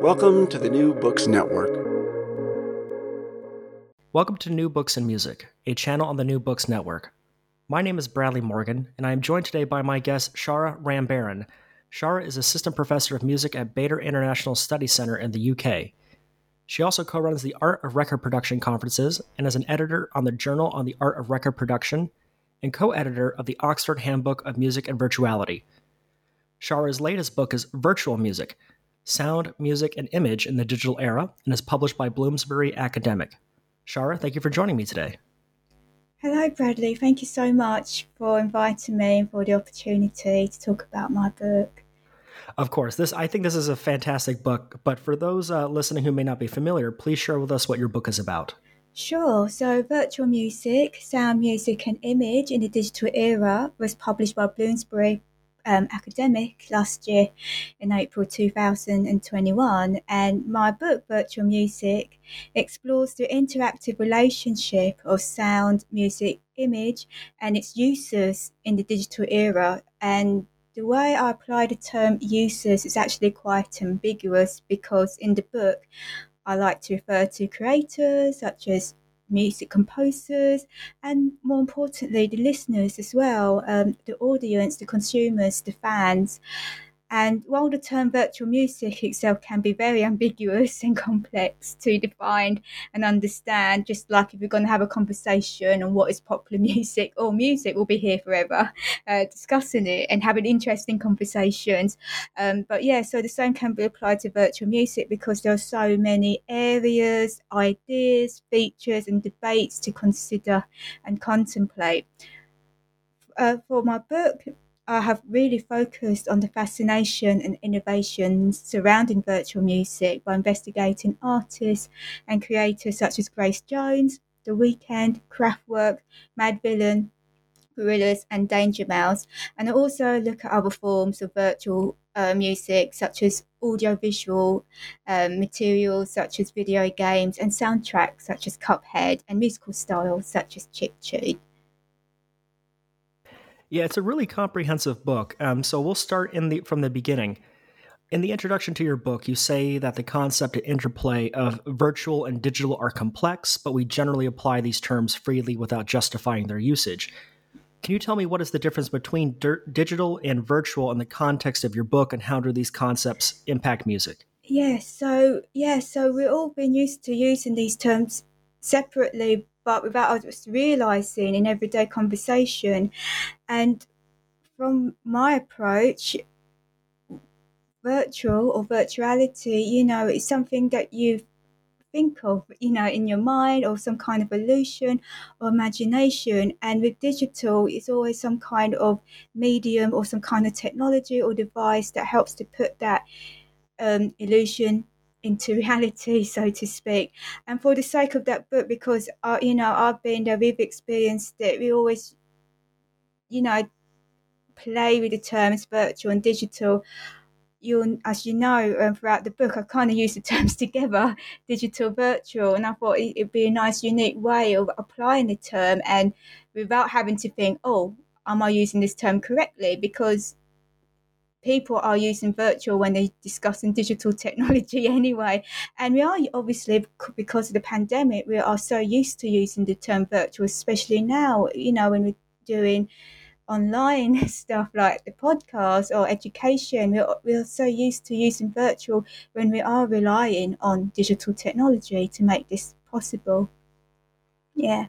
Welcome to the New Books Network. Welcome to New Books and Music, a channel on the New Books Network. My name is Bradley Morgan, and I am joined today by my guest, Shara Rambarran. Shara is Assistant Professor of Music at Bader International Study Center in the UK. She also co runs the Art of Record Production conferences and is an editor on the Journal on the Art of Record Production and co editor of the Oxford Handbook of Music and Virtuality. Shara's latest book is Virtual Music Sound, Music, and Image in the Digital Era and is published by Bloomsbury Academic. Shara, thank you for joining me today. Hello, Bradley. Thank you so much for inviting me and for the opportunity to talk about my book. Of course, this I think this is a fantastic book. But for those uh, listening who may not be familiar, please share with us what your book is about. Sure. So, Virtual Music, Sound, Music, and Image in the Digital Era was published by Bloomsbury um, academic last year in April 2021. And my book, Virtual Music, explores the interactive relationship of sound, music, image, and its uses in the digital era. And the way I apply the term uses is actually quite ambiguous because in the book, I like to refer to creators such as music composers, and more importantly, the listeners as well, um, the audience, the consumers, the fans. And while the term virtual music itself can be very ambiguous and complex to define and understand, just like if we're going to have a conversation on what is popular music or music, we'll be here forever uh, discussing it and having interesting conversations. Um, but yeah, so the same can be applied to virtual music because there are so many areas, ideas, features, and debates to consider and contemplate. Uh, for my book, I have really focused on the fascination and innovations surrounding virtual music by investigating artists and creators such as Grace Jones, The Weeknd, Kraftwerk, Madvillain, Gorillaz, and Danger Mouse. And also look at other forms of virtual uh, music such as audiovisual um, materials such as video games and soundtracks such as Cuphead and musical styles such as chip tune. Yeah, it's a really comprehensive book. Um, so we'll start in the from the beginning. In the introduction to your book, you say that the concept interplay of virtual and digital are complex, but we generally apply these terms freely without justifying their usage. Can you tell me what is the difference between dir- digital and virtual in the context of your book, and how do these concepts impact music? Yes, so yeah, so we've all been used to using these terms separately, but without us realizing in everyday conversation. And from my approach, virtual or virtuality, you know, it's something that you think of, you know, in your mind or some kind of illusion or imagination. And with digital, it's always some kind of medium or some kind of technology or device that helps to put that um, illusion into reality, so to speak. And for the sake of that book, because uh, you know I've been there, we've experienced it. We always, you know, play with the terms virtual and digital. You'll, as you know um, throughout the book, I kind of use the terms together, digital virtual, and I thought it'd be a nice, unique way of applying the term and without having to think, oh, am I using this term correctly? Because people are using virtual when they're discussing digital technology anyway. And we are obviously, because of the pandemic, we are so used to using the term virtual, especially now, you know, when we're doing online stuff like the podcast or education. We're, we're so used to using virtual when we are relying on digital technology to make this possible. Yeah.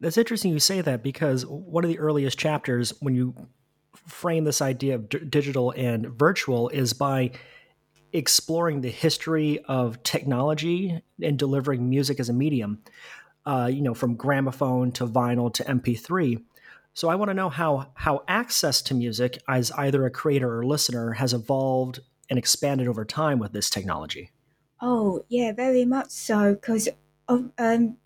That's interesting you say that because one of the earliest chapters, when you frame this idea of d- digital and virtual, is by exploring the history of technology and delivering music as a medium. Uh, you know, from gramophone to vinyl to MP3. So I want to know how how access to music as either a creator or listener has evolved and expanded over time with this technology. Oh yeah, very much so. Because um,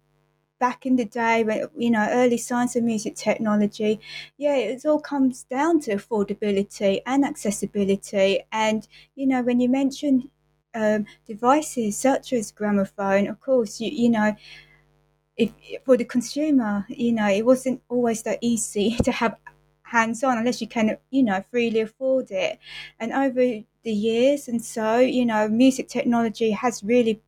back in the day when you know early science and music technology, yeah, it all comes down to affordability and accessibility. And you know when you mention um, devices such as gramophone, of course you you know if for the consumer, you know, it wasn't always that easy to have hands on unless you can, you know, freely afford it. And over the years, and so, you know, music technology has really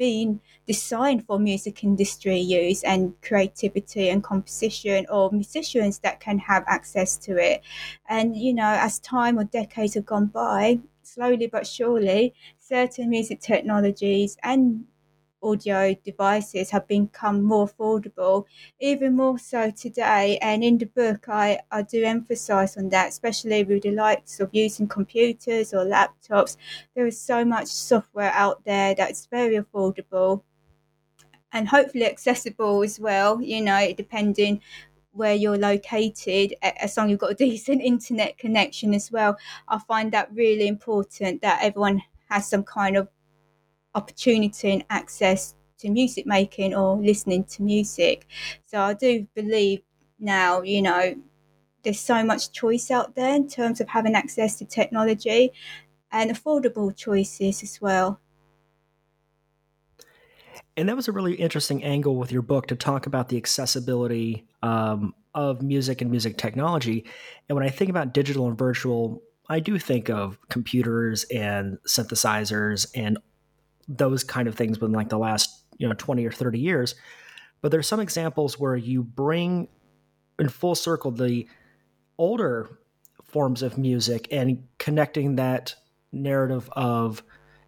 been designed for music industry use and creativity and composition or musicians that can have access to it. And, you know, as time or decades have gone by, slowly but surely, certain music technologies and audio devices have become more affordable, even more so today. And in the book, I, I do emphasize on that, especially with the likes of using computers or laptops. There is so much software out there that's very affordable and hopefully accessible as well, you know, depending where you're located as long as you've got a decent internet connection as well i find that really important that everyone has some kind of opportunity and access to music making or listening to music. So I do believe now, you know, there's so much choice out there in terms of having access to technology and affordable choices as well. And that was a really interesting angle with your book to talk about the accessibility um, of music and music technology. And when I think about digital and virtual, I do think of computers and synthesizers and those kind of things within like the last you know 20 or 30 years. But there's some examples where you bring in full circle the older forms of music and connecting that narrative of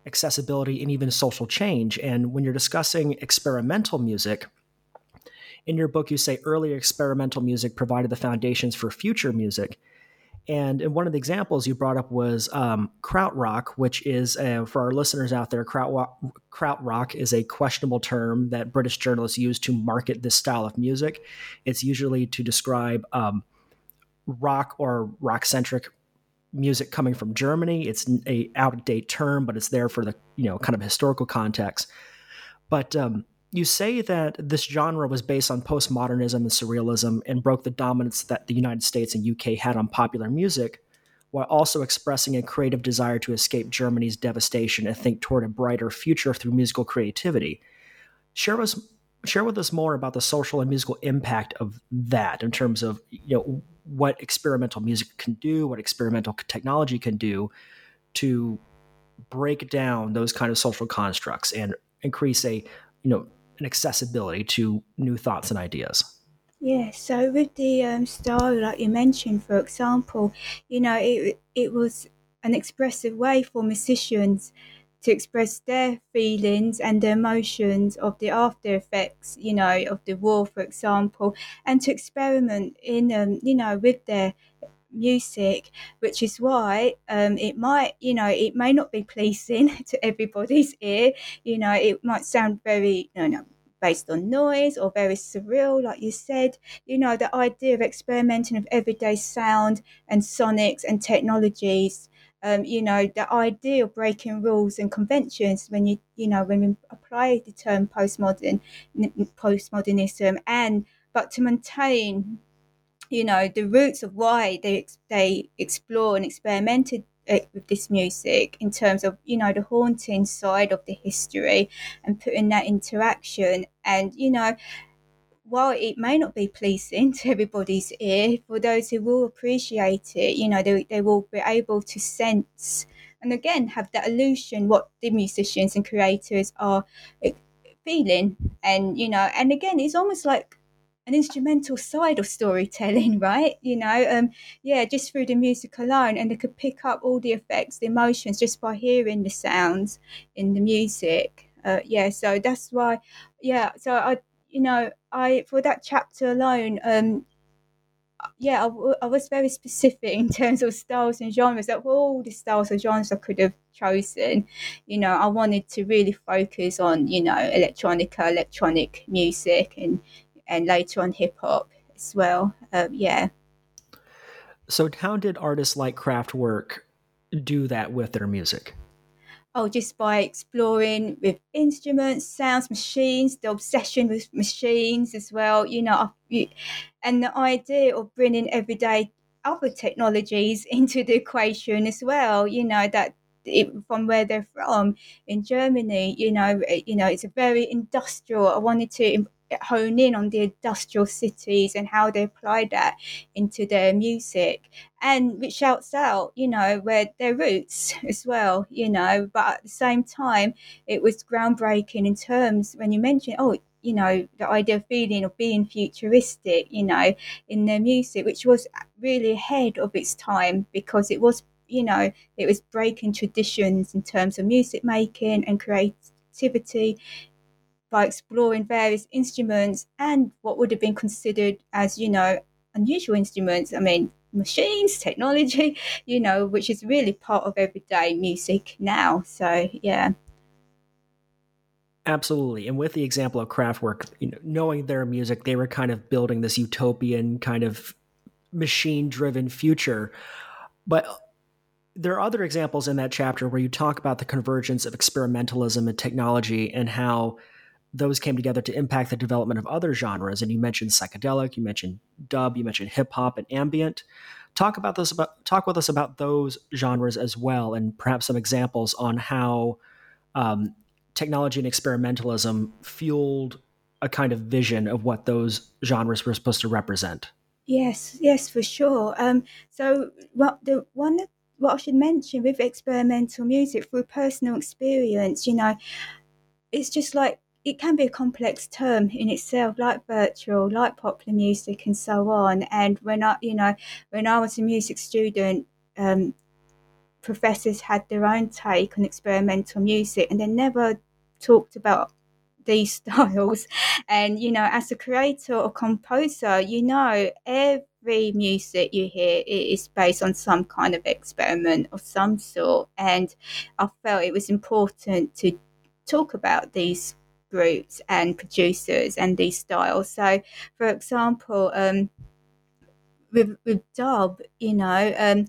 accessibility and even social change. And when you're discussing experimental music in your book you say early experimental music provided the foundations for future music and, one of the examples you brought up was um, krautrock, which is, uh, for our listeners out there, kraut, krautrock is a questionable term that British journalists use to market this style of music. It's usually to describe um, rock or rock centric music coming from Germany. It's a out of date term, but it's there for the you know kind of historical context. But um, you say that this genre was based on postmodernism and surrealism and broke the dominance that the United States and UK had on popular music, while also expressing a creative desire to escape Germany's devastation and think toward a brighter future through musical creativity. Share with us, share with us more about the social and musical impact of that in terms of you know what experimental music can do, what experimental technology can do to break down those kind of social constructs and increase a you know an accessibility to new thoughts and ideas. Yeah, so with the um, style, like you mentioned, for example, you know, it it was an expressive way for musicians to express their feelings and their emotions of the after effects, you know, of the war, for example, and to experiment in, um, you know, with their music, which is why um, it might, you know, it may not be pleasing to everybody's ear. You know, it might sound very, you know, based on noise or very surreal, like you said. You know, the idea of experimenting with everyday sound and sonics and technologies. Um, you know, the idea of breaking rules and conventions when you, you know, when we apply the term postmodern, postmodernism, and but to maintain you know the roots of why they they explore and experimented uh, with this music in terms of you know the haunting side of the history and putting that into action and you know while it may not be pleasing to everybody's ear for those who will appreciate it you know they, they will be able to sense and again have that illusion what the musicians and creators are eh, feeling. And you know and again it's almost like an instrumental side of storytelling, right? You know, um, yeah, just through the music alone, and they could pick up all the effects, the emotions, just by hearing the sounds in the music. Uh, yeah, so that's why, yeah. So I, you know, I for that chapter alone, um, yeah, I, I was very specific in terms of styles and genres. Of all the styles and genres I could have chosen, you know, I wanted to really focus on, you know, electronica, electronic music, and and later on hip hop as well. Uh, yeah. So, how did artists like Kraftwerk do that with their music? Oh, just by exploring with instruments, sounds, machines, the obsession with machines as well. You know, and the idea of bringing everyday other technologies into the equation as well. You know that it, from where they're from in Germany, you know, you know, it's a very industrial. I wanted to hone in on the industrial cities and how they apply that into their music and which shouts out you know where their roots as well you know. But at the same time it was groundbreaking in terms when you mentioned oh you know the idea of feeling of being futuristic you know in their music which was really ahead of its time because it was you know it was breaking traditions in terms of music making and creativity by exploring various instruments and what would have been considered as, you know, unusual instruments. I mean, machines, technology, you know, which is really part of everyday music now. So, yeah. Absolutely. And with the example of Kraftwerk, you know, knowing their music, they were kind of building this utopian kind of machine driven future. But there are other examples in that chapter where you talk about the convergence of experimentalism and technology and how those came together to impact the development of other genres. And you mentioned psychedelic, you mentioned dub, you mentioned hip hop and ambient. Talk about this about talk with us about those genres as well, and perhaps some examples on how um, technology and experimentalism fueled a kind of vision of what those genres were supposed to represent. Yes, yes, for sure. Um, so, what the one what I should mention with experimental music through personal experience, you know, it's just like it can be a complex term in itself, like virtual, like popular music, and so on. And when I, you know, when I was a music student, um, professors had their own take on experimental music, and they never talked about these styles. And you know, as a creator or composer, you know, every music you hear is based on some kind of experiment of some sort. And I felt it was important to talk about these groups and producers and these styles. So, for example, um, with with dub, you know, um,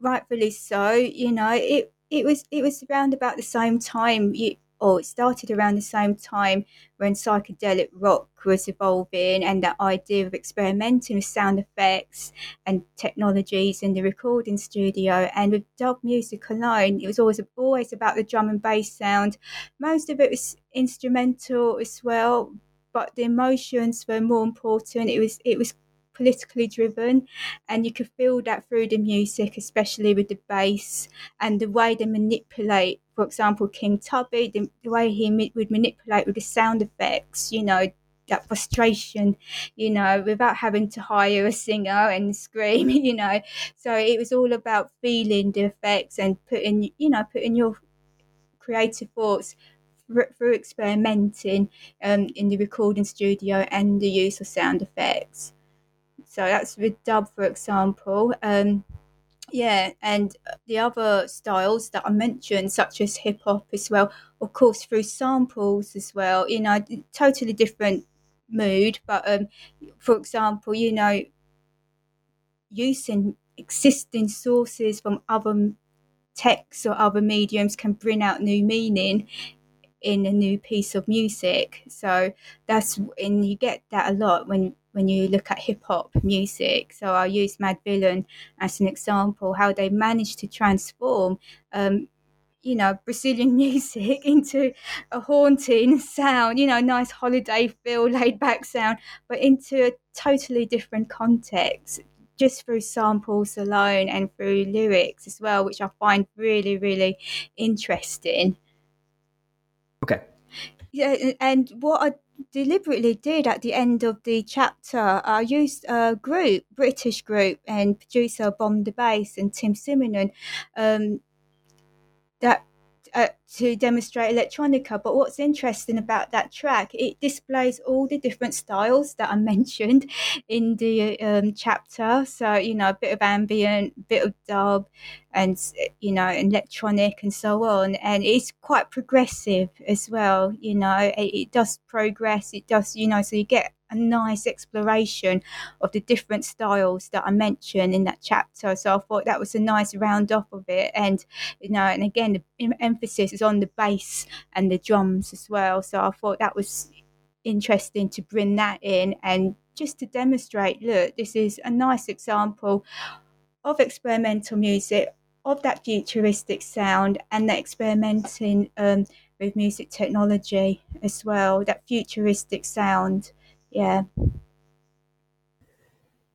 rightfully so, you know, it it was it was around about the same time. You, or it started around the same time when psychedelic rock was evolving and that idea of experimenting with sound effects and technologies in the recording studio. And with dub music alone, it was always always about the drum and bass sound. Most of it was instrumental as well, but the emotions were more important. It was it was politically driven and you could feel that through the music especially with the bass and the way they manipulate for example king tubby the, the way he would manipulate with the sound effects you know that frustration, you know, without having to hire a singer and scream, you know. So it was all about feeling the effects and putting, you know, putting your creative thoughts through experimenting um, in the recording studio and the use of sound effects. So that's with dub, for example. Um, yeah, and the other styles that I mentioned, such as hip hop as well, of course, through samples as well, you know, totally different mood. But um, for example, you know, using existing sources from other texts or other mediums can bring out new meaning in a new piece of music. So that's and you get that a lot when when you look at hip hop music. So I'll use Madvillain as an example, how they managed to transform um, you know, Brazilian music into a haunting sound, you know, nice holiday feel, laid back sound, but into a totally different context just through samples alone and through lyrics as well, which I find really, really interesting. Okay. Yeah, and what I deliberately did at the end of the chapter, I used a group, British group, and producer Bomb the Bass and Tim Simenon. Um, that uh, to demonstrate electronica. But what's interesting about that track, it displays all the different styles that I mentioned in the um, chapter. So you know, a bit of ambient, bit of dub, and you know, electronic and so on. And it's quite progressive as well. You know, it, it does progress. It does, you know, so you get a nice exploration of the different styles that I mentioned in that chapter. So I thought that was a nice round off of it. And, you know, and again, the emphasis is on the bass and the drums as well. So I thought that was interesting to bring that in and just to demonstrate look, this is a nice example of experimental music, of that futuristic sound, and the experimenting um, with music technology as well, that futuristic sound yeah.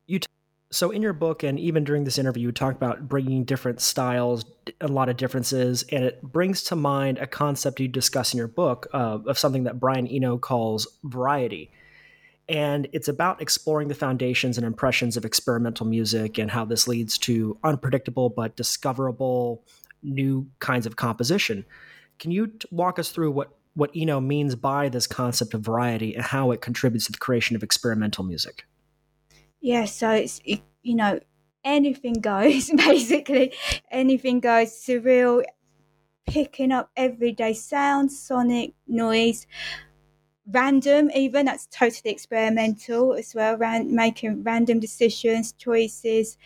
You t- so in your book and even during this interview you talk about bringing different styles a lot of differences and it brings to mind a concept you discuss in your book uh, of something that brian eno calls variety. And it's about exploring the foundations and impressions of experimental music and how this leads to unpredictable but discoverable new kinds of composition. Can you t- walk us through what what Eno means by this concept of variety and how it contributes to the creation of experimental music. Yeah, so it's it, you know anything goes basically, anything goes. Surreal, picking up everyday sounds, sonic noise, random even that's totally experimental as well. Ran, making random decisions, choices,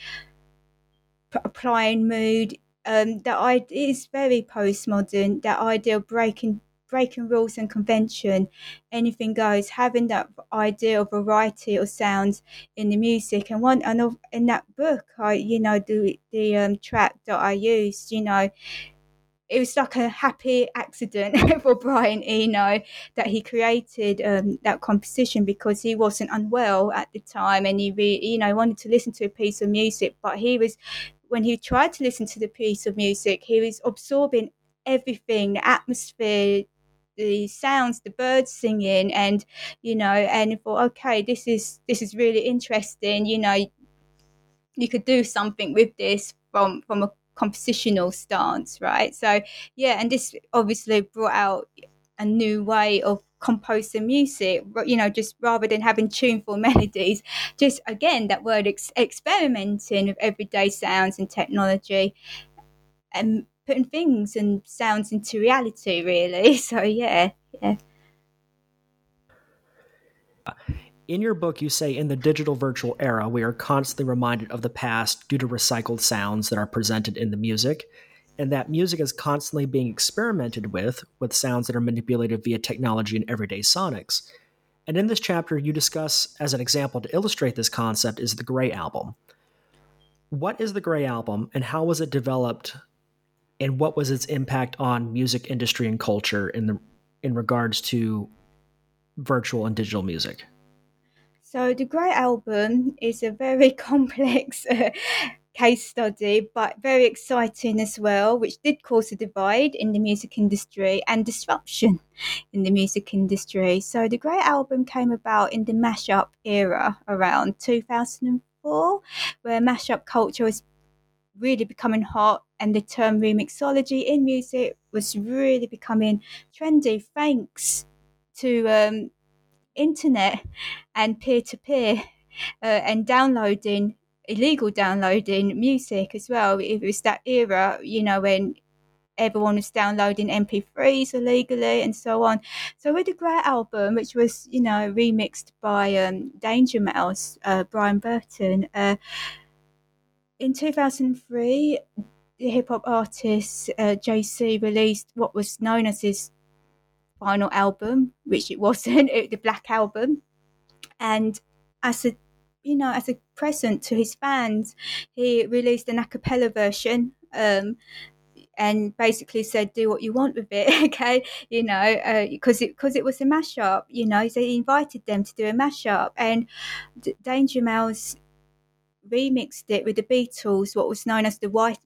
p- applying mood. Um, that idea is very postmodern. That idea of breaking breaking rules and convention, anything goes, having that idea of variety of sounds in the music. And one, and in that book, I, you know, the the um, track that I used, you know, it was like a happy accident for Brian Eno that he created um, that composition because he wasn't unwell at the time and he, re, you know, wanted to listen to a piece of music, but he was when he tried to listen to the piece of music, he was absorbing everything, the atmosphere, the sounds, the birds singing, and you know, and thought, okay, this is this is really interesting. You know, you could do something with this from from a compositional stance, right? So yeah, and this obviously brought out a new way of composing music you know just rather than having tuneful melodies just again that word ex- experimenting with everyday sounds and technology and putting things and sounds into reality really so yeah yeah in your book, you say in the digital virtual era, we are constantly reminded of the past due to recycled sounds that are presented in the music, and that music is constantly being experimented with, with sounds that are manipulated via technology and everyday sonics. And in this chapter, you discuss, as an example to illustrate this concept, is the Grey Album. What is the Grey Album, and how was it developed and what was its impact on music industry and culture in the in regards to virtual and digital music? So the Grey Album is a very complex uh, case study, but very exciting as well, which did cause a divide in the music industry and disruption in the music industry. So the Grey Album came about in the mashup era around 2004, where mashup culture was really becoming hot and the term remixology in music was really becoming trendy thanks to um, internet and peer-to-peer uh, and downloading illegal downloading music as well. It was that era you know when everyone was downloading mp3s illegally and so on. So with the grey album which was you know remixed by um, danger mouse uh, brian burton uh, in 2003, the hip hop artist uh, Jay-Z released what was known as his final album, which it wasn't, it, the Black Album. And as a you know as a present to his fans, he released an a cappella version. Um, and basically said, "Do what you want with it, okay?" You know, because uh, it because it was a mashup. You know, so he invited them to do a mashup, and D- Danger Mouse remixed it with the Beatles, what was known as the White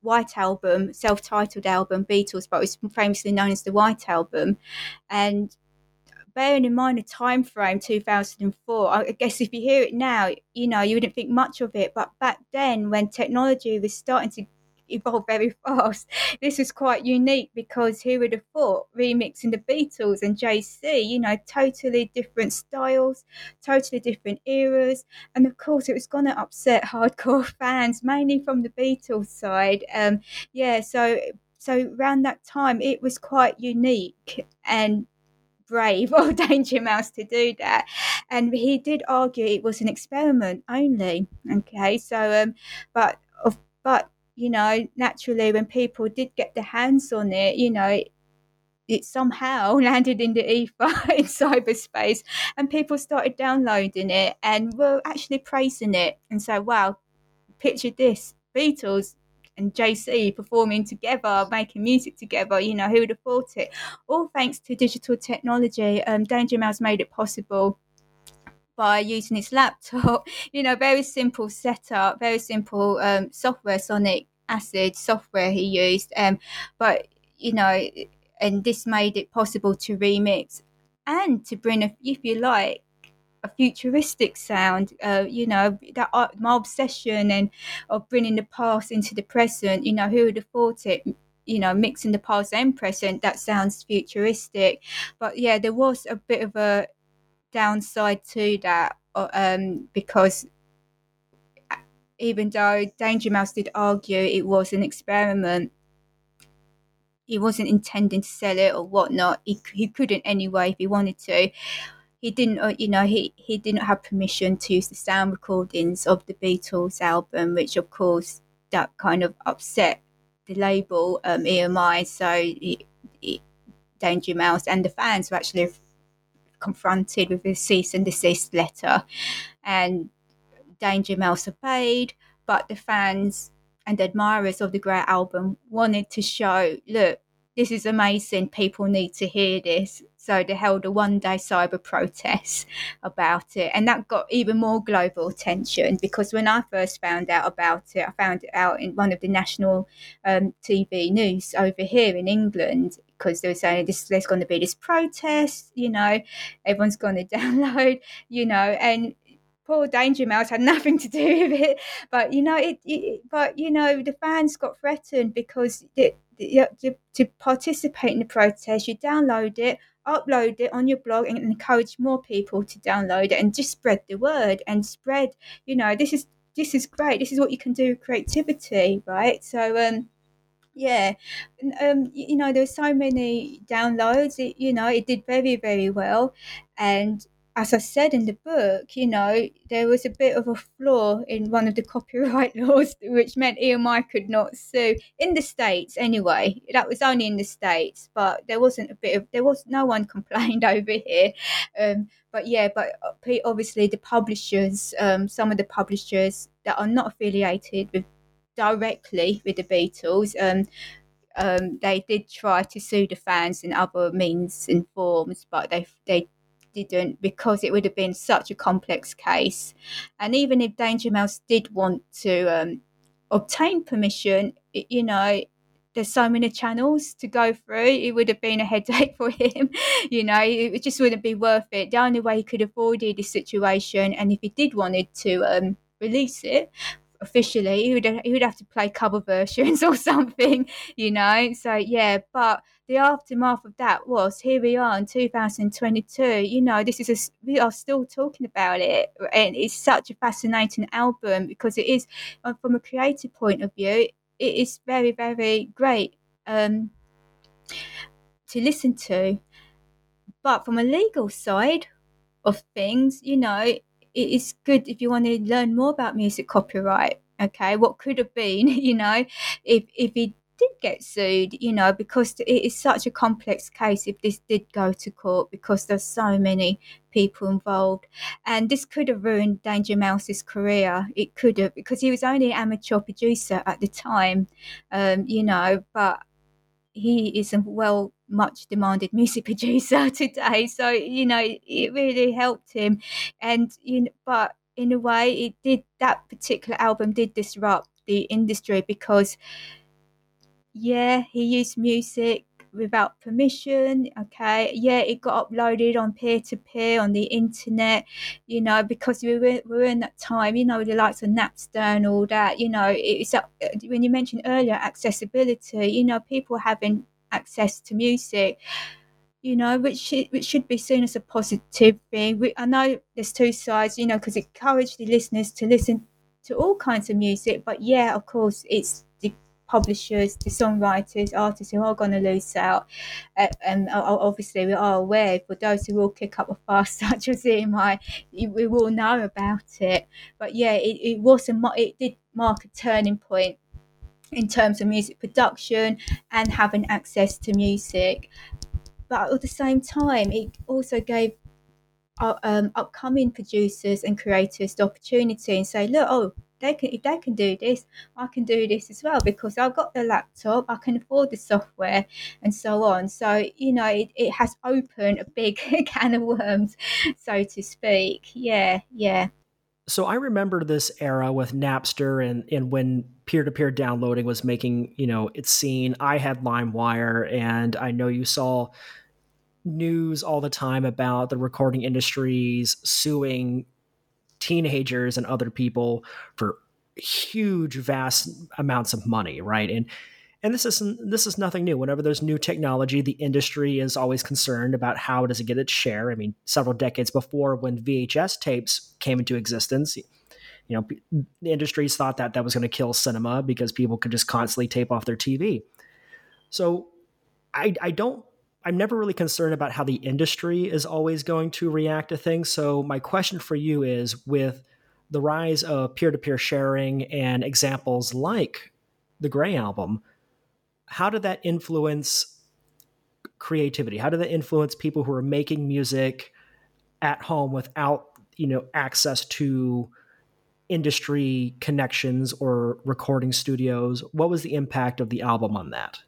White Album, self-titled album, Beatles, but it was famously known as the White Album, and bearing in mind the time frame 2004 i guess if you hear it now you know you wouldn't think much of it. But back then when technology was starting to evolved very fast. This was quite unique because who would have thought remixing the Beatles and Jay-Z, you know, totally different styles, totally different eras. And of course, it was going to upset hardcore fans, mainly from the Beatles side. Um, yeah, so so around that time, it was quite unique and brave of Danger Mouse to do that. And he did argue it was an experiment only. Okay, so um, but of but you know, naturally, when people did get their hands on it, you know, it, somehow landed in the ether in cyberspace, and people started downloading it and were actually praising it and so, wow, picture this Beatles and Jay-Z performing together, making music together. You know, who would have thought it? All thanks to digital technology. Um, Danger Mouse made it possible by using his laptop. You know, very simple setup, very simple um, software, Sonic Acid software he used. Um, but you know, and this made it possible to remix and to bring, a, if you like, a futuristic sound. Uh, you know, that uh, my obsession and of bringing the past into the present. You know, who would have thought it? you know, mixing the past and present, that sounds futuristic. But yeah, there was a bit of a downside to that uh, um, because even though Danger Mouse did argue it was an experiment, he wasn't intending to sell it or whatnot. He, he couldn't anyway if he wanted to. He didn't, uh, you know, he, he didn't have permission to use the sound recordings of the Beatles album, which of course that kind of upset the label um, EMI. So he, he, Danger Mouse and the fans were actually confronted with a cease and desist letter, and Danger Mouse obeyed, but the fans and admirers of the Grey Album wanted to show, look, this is amazing. People need to hear this. So they held a one day cyber protest about it. And that got even more global attention because when I first found out about it, I found it out in one of the national um, TV news over here in England because they were saying this, there's going to be this protest, you know, everyone's going to download, you know, and poor Danger Mouse had nothing to do with it. But you know, it, it but you know, the fans got threatened because the, to participate in the protest, you download it, upload it on your blog, and encourage more people to download it and just spread the word and spread. You know, this is this is great. This is what you can do with creativity, right? So um yeah um you know there's so many downloads it, you know it did very very well and as I said in the book, you know, there was a bit of a flaw in one of the copyright laws, which meant EMI could not sue in the states. Anyway, that was only in the states, but there wasn't a bit of there was no one complained over here. Um, but yeah, but uh, obviously the publishers, um, some of the publishers that are not affiliated with directly with the Beatles, um, um, they did try to sue the fans in other means and forms, but they they didn't because it would have been such a complex case. And even if Danger Mouse did want to um, obtain permission, it, you know, there's so many channels to go through. It would have been a headache for him. you know, it just wouldn't be worth it. The only way he could avoid this situation, and if he did wanted to um, release it, officially. He would he would have to play cover versions or something, you know. So yeah, but the aftermath of that was here we are in 2022. You know, this is a, we are still talking about it, and it's such a fascinating album because it is uh, from a creative point of view. It is very very great um, to listen to, but from a legal side of things, you know, it is good if you want to learn more about music copyright okay what could have been you know if if he did get sued, you know, because it is such a complex case if this did go to court because there's so many people involved. And this could have ruined Danger Mouse's career. It could have, because he was only an amateur producer at the time, um, you know, but he is a well much demanded music producer today. So, you know, it really helped him. And, you know, but in a way, it did, that particular album did disrupt the industry because yeah, he used music without permission. Okay, yeah, it got uploaded on peer to peer on the internet. You know, because we were we were in that time. You know, the likes of Napster and all that. You know, it's uh, when you mentioned earlier accessibility. You know, people having access to music. You know, which which should be seen as a positive thing. We, I know there's two sides. You know, because it encouraged the listeners to listen to all kinds of music. But yeah, of course, it's the publishers, the songwriters, artists who are going to lose out. Uh, and obviously, we are aware for those who will kick up a fuss, such as EMI, we will know about it. But yeah, it, it was a it did mark a turning point in terms of music production and having access to music. But at the same time, it also gave uh, um, upcoming producers and creators the opportunity and say, look, oh, they can if they can do this, I can do this as well because I've got the laptop, I can afford the software, and so on. So you know, it, it has opened a big can of worms, so to speak. Yeah, yeah. So I remember this era with Napster and and when peer-to-peer downloading was making, you know, its scene. I had LimeWire and I know you saw news all the time about the recording industries suing teenagers and other people for huge vast amounts of money right and and this is this is nothing new. Whenever there's new technology the industry is always concerned about how does it get its share. I mean several decades before when vhs tapes came into existence you know the industries thought that that was going to kill cinema because people could just constantly tape off their tv so i i don't I'm never really concerned about how the industry is always going to react to things. So my question for you is with the rise of peer-to-peer sharing and examples like the Grey album, how did that influence creativity? How did that influence people who are making music at home without, you know, access to industry connections or recording studios? What was the impact of the album on that?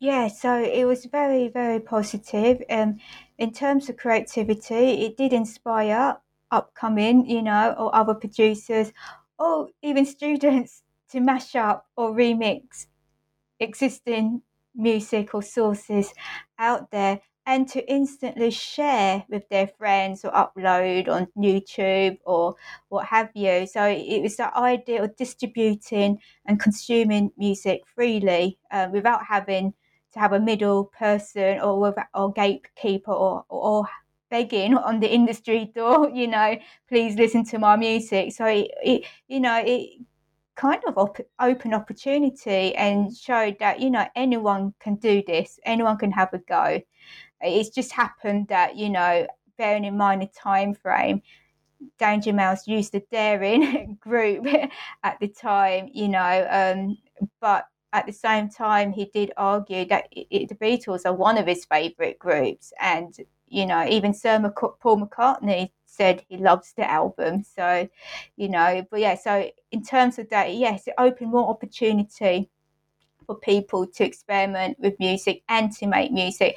Yeah, so it was very, very positive. Um, in terms of creativity, it did inspire upcoming, you know, or other producers, or even students to mash up or remix existing music or sources out there and to instantly share with their friends or upload on YouTube or what have you. So it was the idea of distributing and consuming music freely uh, without having to have a middle person or or gatekeeper or, or begging on the industry door, you know, please listen to my music. So it, it you know, it kind of op- open opportunity and showed that you know anyone can do this, anyone can have a go. It's just happened that you know, bearing in mind the time frame, Danger Mouse used the Daring group at the time, you know, um, but at the same time, he did argue that it, the Beatles are one of his favourite groups, and you know, even Sir Paul McCartney said he loves the album. So, you know, but yeah, so in terms of that, yes, it opened more opportunity for people to experiment with music and to make music,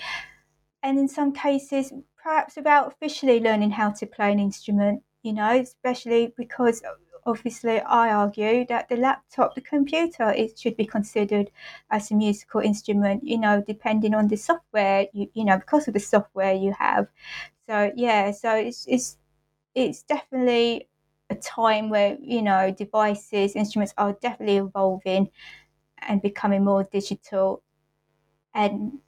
and in some cases, perhaps without officially learning how to play an instrument. You know, especially because obviously I argue that the laptop, the computer, it should be considered as a musical instrument, you know, depending on the software, you, you know, because of the software you have. So yeah, so it's it's it's definitely a time where, you know, devices, instruments are definitely evolving and becoming more digital and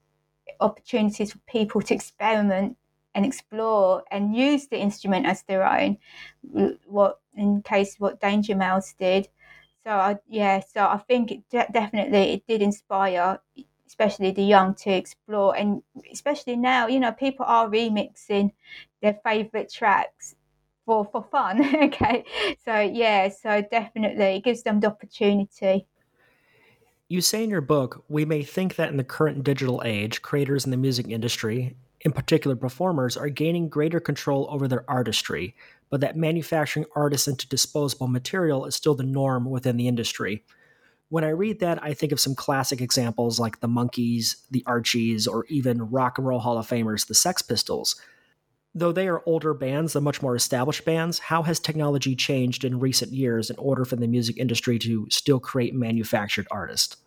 opportunities for people to experiment and explore and use the instrument as their own. What in case what Danger Mouse did. So I, yeah, so I think it de- definitely it did inspire, especially the young to explore, and especially now, you know, people are remixing their favorite tracks for for fun. okay, so yeah, so definitely it gives them the opportunity. You say in your book, we may think that in the current digital age, creators in the music industry, in particular performers, are gaining greater control over their artistry, but that manufacturing artists into disposable material is still the norm within the industry. When I read that, I think of some classic examples like the Monkees, the Archies, or even Rock and Roll Hall of Famers, the Sex Pistols. Though they are older bands than much more established bands, how has technology changed in recent years in order for the music industry to still create manufactured artists?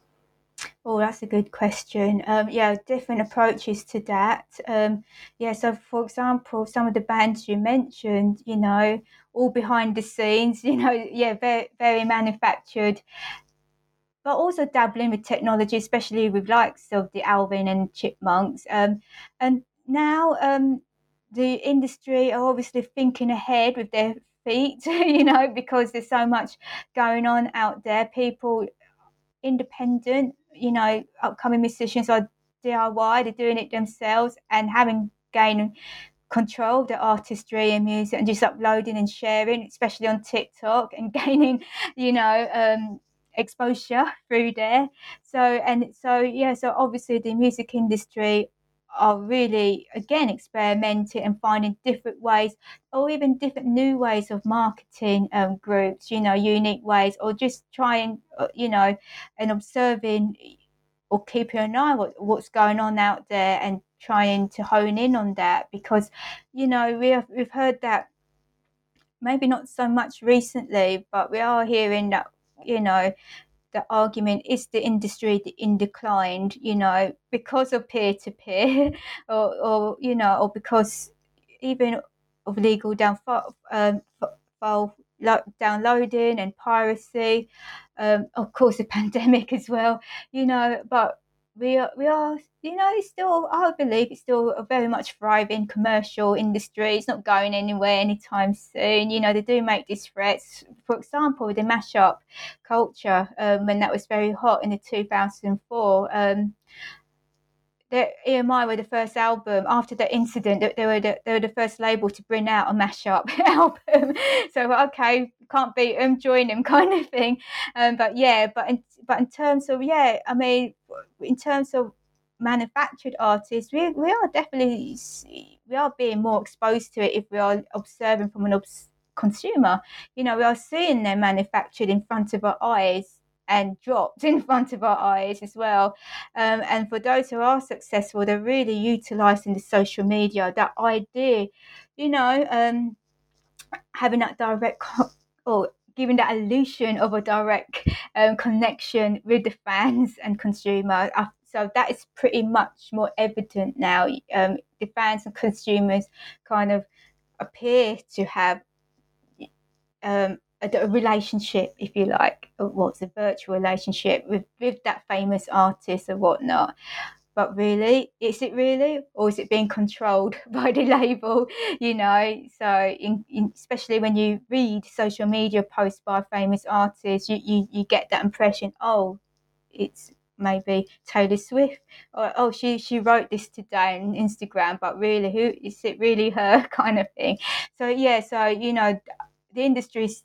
Oh, that's a good question. Um, yeah, different approaches to that. Um, yeah, so for example, some of the bands you mentioned, you know, all behind the scenes, you know, yeah, very, very manufactured, but also dabbling with technology, especially with likes of the Alvin and Chipmunks. Um, and now um, the industry are obviously thinking ahead with their feet, you know, because there's so much going on out there. People independent, you know, upcoming musicians are DIY, they're doing it themselves and having gained control of their artistry and music and just uploading and sharing, especially on TikTok and gaining, you know, um, exposure through there. So and so yeah, so obviously the music industry are really again experimenting and finding different ways or even different new ways of marketing um, groups you know unique ways or just trying uh, you know and observing or keeping an eye on what's going on out there and trying to hone in on that because you know we have, we've heard that maybe not so much recently but we are hearing that you know the argument is the industry in decline, you know, because of peer to peer, or or you know, or because even of legal downfall, um, file downloading and piracy, um, of course, the pandemic as well, you know, but we are, we are, you know, it's still, I believe it's still a very much thriving commercial industry. It's not going anywhere anytime soon. You know, they do make these threats. For example, the mashup culture, um, when that was very hot in the 2004, um, the EMI were the first album after the incident. that They were the, they were the first label to bring out a mashup album. so okay, can't beat them, join them, kind of thing. Um, but yeah, but in, but in terms of yeah, I mean, in terms of manufactured artists, we we are definitely we are being more exposed to it if we are observing from an obs- consumer. You know, we are seeing them manufactured in front of our eyes and dropped in front of our eyes as well. Um, and for those who are successful, they're really utilizing the social media, that idea, you know, um, having that direct co- or giving that illusion of a direct um, connection with the fans and consumer. So that is pretty much more evident now. Um, the fans and consumers kind of appear to have um, a, relationship, if you like, uh, what's a virtual relationship with, with that famous artist or whatnot. But really, is it really, or is it being controlled by the label? You know, so in, in, especially when you read social media posts by famous artists, you, you, you get that impression. Oh, it's maybe Taylor Swift, or oh, she she wrote this today on Instagram, but really, who is it? Really her kind of thing. So yeah, so you know, the industry's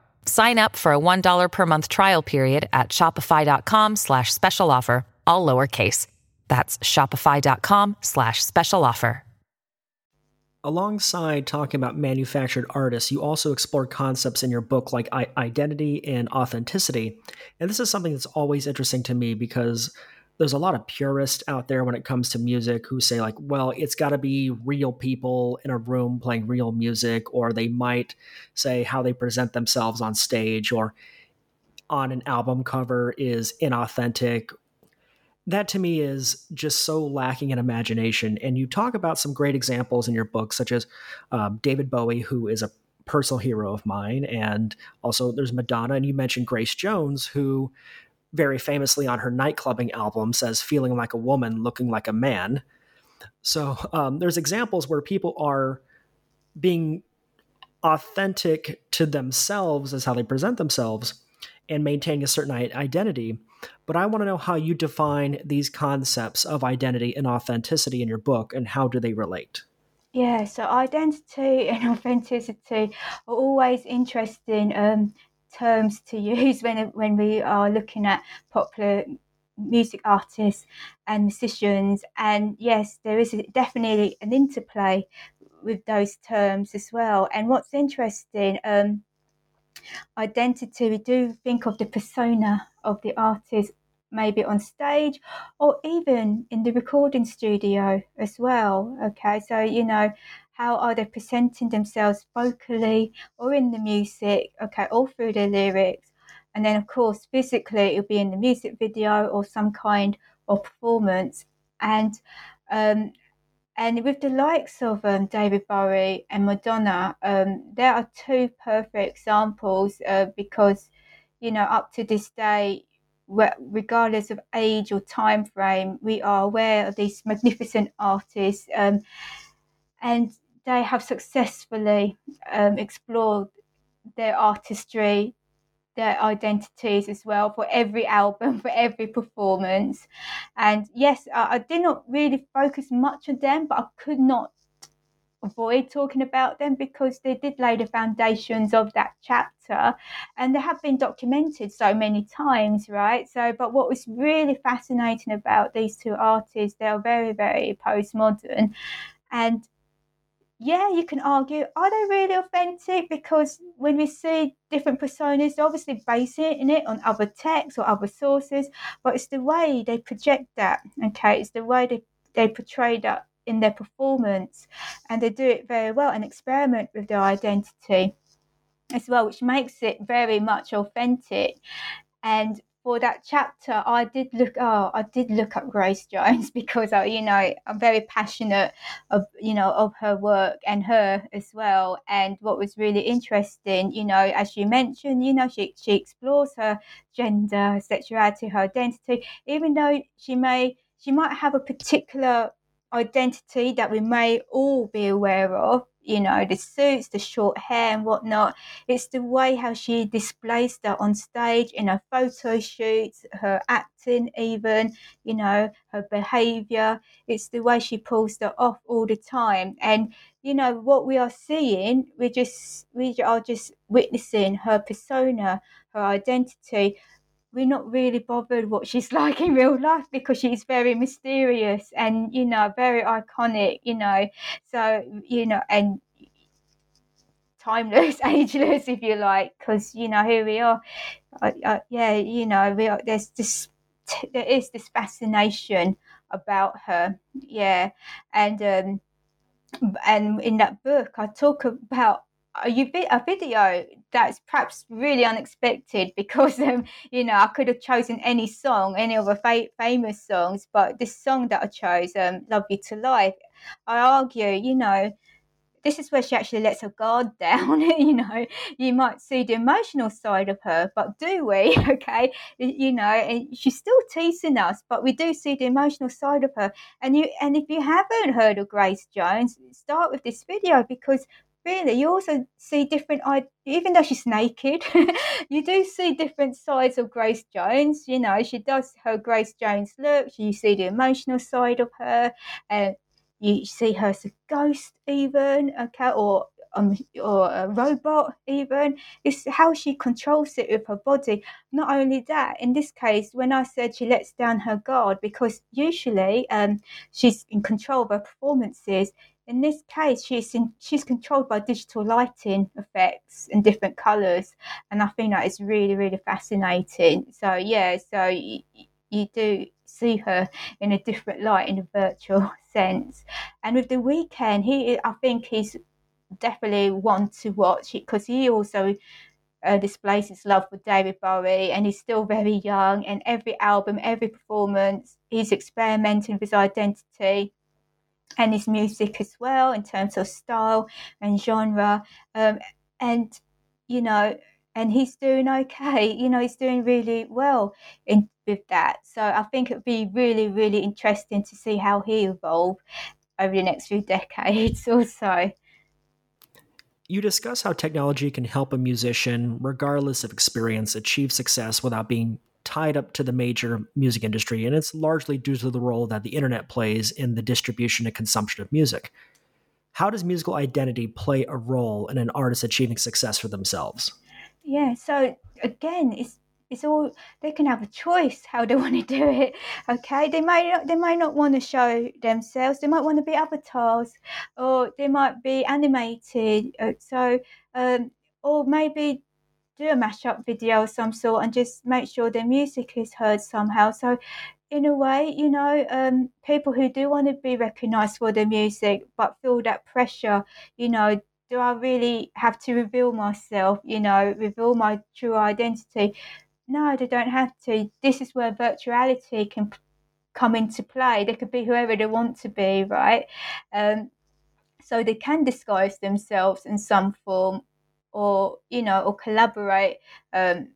Sign up for a $1 per month trial period at shopify.com slash special offer, all lowercase. That's shopify.com slash special offer. Alongside talking about manufactured artists, you also explore concepts in your book like identity and authenticity. And this is something that's always interesting to me because there's a lot of purists out there when it comes to music who say like well it's got to be real people in a room playing real music or they might say how they present themselves on stage or on an album cover is inauthentic. That to me is just so lacking in imagination. And you talk about some great examples in your book such as um, david bowie who is a personal hero of mine and also there's madonna and you mentioned grace jones who very famously on her nightclubbing album says feeling like a woman looking like a man. So um, there's examples where people are being authentic to themselves as how they present themselves and maintaining a certain identity. But i want to know how you define these concepts of identity and authenticity in your book and how do they relate? Yeah, so identity and authenticity are always interesting um, terms to use when when we are looking at popular music artists and musicians. And yes, there is definitely an interplay with those terms as well. And what's interesting, um, identity, we do think of the persona of the artist maybe on stage or even in the recording studio as well. Okay, so you know, how are they presenting themselves vocally or in the music? Okay, all through the lyrics. And then, of course, physically, it'll be in the music video or some kind of performance. And um, and with the likes of um, David Bowie and Madonna, um, there are two perfect examples uh, because, you know, up to this day, regardless of age or time frame, we are aware of these magnificent artists, um, and they have successfully um, explored their artistry, their identities as well for every album, for every performance. And yes, I, I did not really focus much on them, but I could not avoid talking about them because they did lay the foundations of that chapter. And they have been documented so many times right? So but what was really fascinating about these two artists they are very very postmodern. And yeah, you can argue, are they really authentic? Because when we see different personas, they're obviously basing it on other texts or other sources, but it's the way they project that, okay? It's the way they, they portray that in their performance and they do it very well and experiment with their identity as well which makes it very much authentic and for that chapter i did look oh i did look up grace jones because I, you know i'm very passionate of you know of her work and her as well. And what was really interesting you know as you mentioned you know she, she explores her gender sexuality her identity even though she may she might have a particular identity that we may all be aware of you know the suits the short hair and whatnot. It's the way how she displays that on stage in her photo shoots her acting even you know her behavior. It's the way she pulls that off all the time. And you know what we are seeing we just we are just witnessing her persona her identity we're not really bothered what she's like in real life because she's very mysterious and you know very iconic you know. So you know and timeless ageless if you like because you know here we are. Uh, uh, yeah you know we are, there's this there is this fascination about her yeah. And um and in that book i talk about a, video that's perhaps really unexpected because um, you know I could have chosen any song, any of the fa- famous songs, but this song that I chose, um, "Love You to Life," I argue, you know, this is where she actually lets her guard down. you know, you might see the emotional side of her, but do we? okay, you know, and she's still teasing us, but we do see the emotional side of her. And you, and if you haven't heard of Grace Jones, start with this video because really you also see different even though she's naked you do see different sides of grace jones you know she does her grace jones look you see the emotional side of her and you see her as a ghost even okay or um, or a robot even. It's how she controls it with her body. Not only that in this case when i said she lets down her guard because usually um, she's in control of her performances in this case, she's in, she's controlled by digital lighting effects and different colours, and I think that is really really fascinating. So yeah, so you do see her in a different light in a virtual sense. And with the Weeknd, he I think he's definitely one to watch because he also uh, displays his love for David Bowie, and he's still very young. And every album, every performance, he's experimenting with his identity and his music as well in terms of style and genre. Um, and you know, and he's doing okay. You know, he's doing really well in with that. So I think it'd be really, really interesting to see how he evolve over the next few decades or so. You discuss how technology can help a musician, regardless of experience, achieve success without being tied up to the major music industry, and it's largely due to the role that the internet plays in the distribution and consumption of music. How does musical identity play a role in an artist achieving success for themselves? Yeah, so again, it's it's all they can have a choice how they want to do it. Okay, they might not, they might not want to show themselves. They might want to be avatars, or they might be animated. Uh, so, um, or maybe do a mashup video of some sort and just make sure their music is heard somehow. So, in a way, you know, um, people who do want to be recognised for their music but feel that pressure, you know, do I really have to reveal myself, you know, reveal my true identity? No, they don't have to. This is where virtuality can come into play. They could be whoever they want to be, right? Um, so they can disguise themselves in some form or, you know, or collaborate. Um,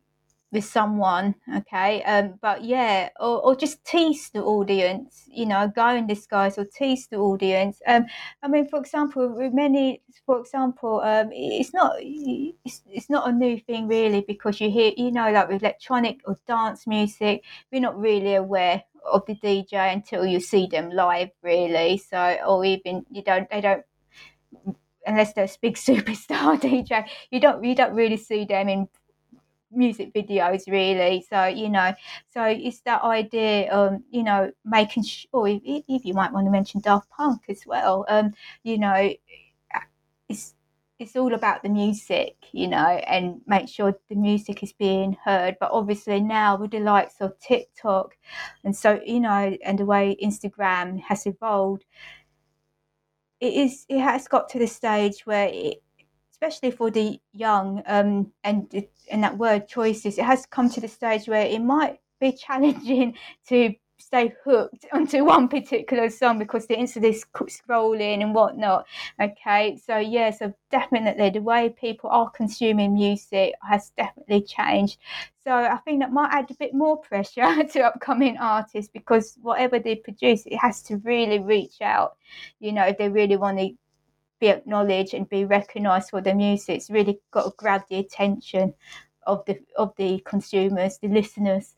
with someone, okay? Um, but yeah, or, or just tease the audience, you know, go in disguise or tease the audience. Um, I mean, for example, with many, for example, um, it's not it's, it's not a new thing really because you hear, you know, like with electronic or dance music, we're not really aware of the DJ until you see them live, really. So, or even you don't, they don't unless they're a big superstar DJ, you don't you don't really see them in music videos really so you know so it's that idea um you know making sure if, if you might want to mention daft punk as well um you know it's it's all about the music, you know, and make sure the music is being heard. But obviously now with the likes of TikTok and so, you know, and the way Instagram has evolved, it is it has got to the stage where it, especially for the young um, and and that word choices, it has come to the stage where it might be challenging to stay hooked onto one particular song because they're instantly scrolling and whatnot. Okay, so yeah, so definitely the way people are consuming music has definitely changed. So I think that might add a bit more pressure to upcoming artists because whatever they produce, it has to really reach out. You know, if they really want to be acknowledged and be recognised for their music. It's really got to grab the attention of the of the consumers, the listeners,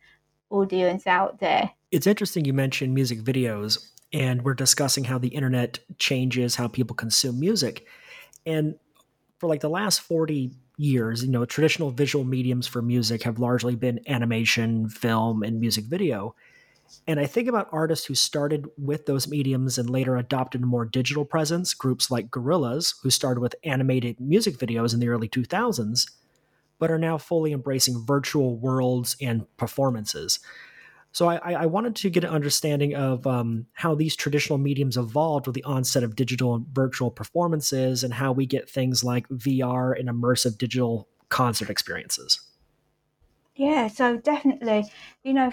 audience out there. It's interesting you mentioned music videos, and we're discussing how the internet changes how people consume music. And for like the last 40 years, you know, traditional visual mediums for music have largely been animation, film, and music video. And I think about artists who started with those mediums and later adopted a more digital presence, groups like Gorillaz, who started with animated music videos in the early 2000s, but are now fully embracing virtual worlds and performances. So I, I wanted to get an understanding of um, how these traditional mediums evolved with the onset of digital and virtual performances and how we get things like VR and immersive digital concert experiences. Yeah, so definitely, you know,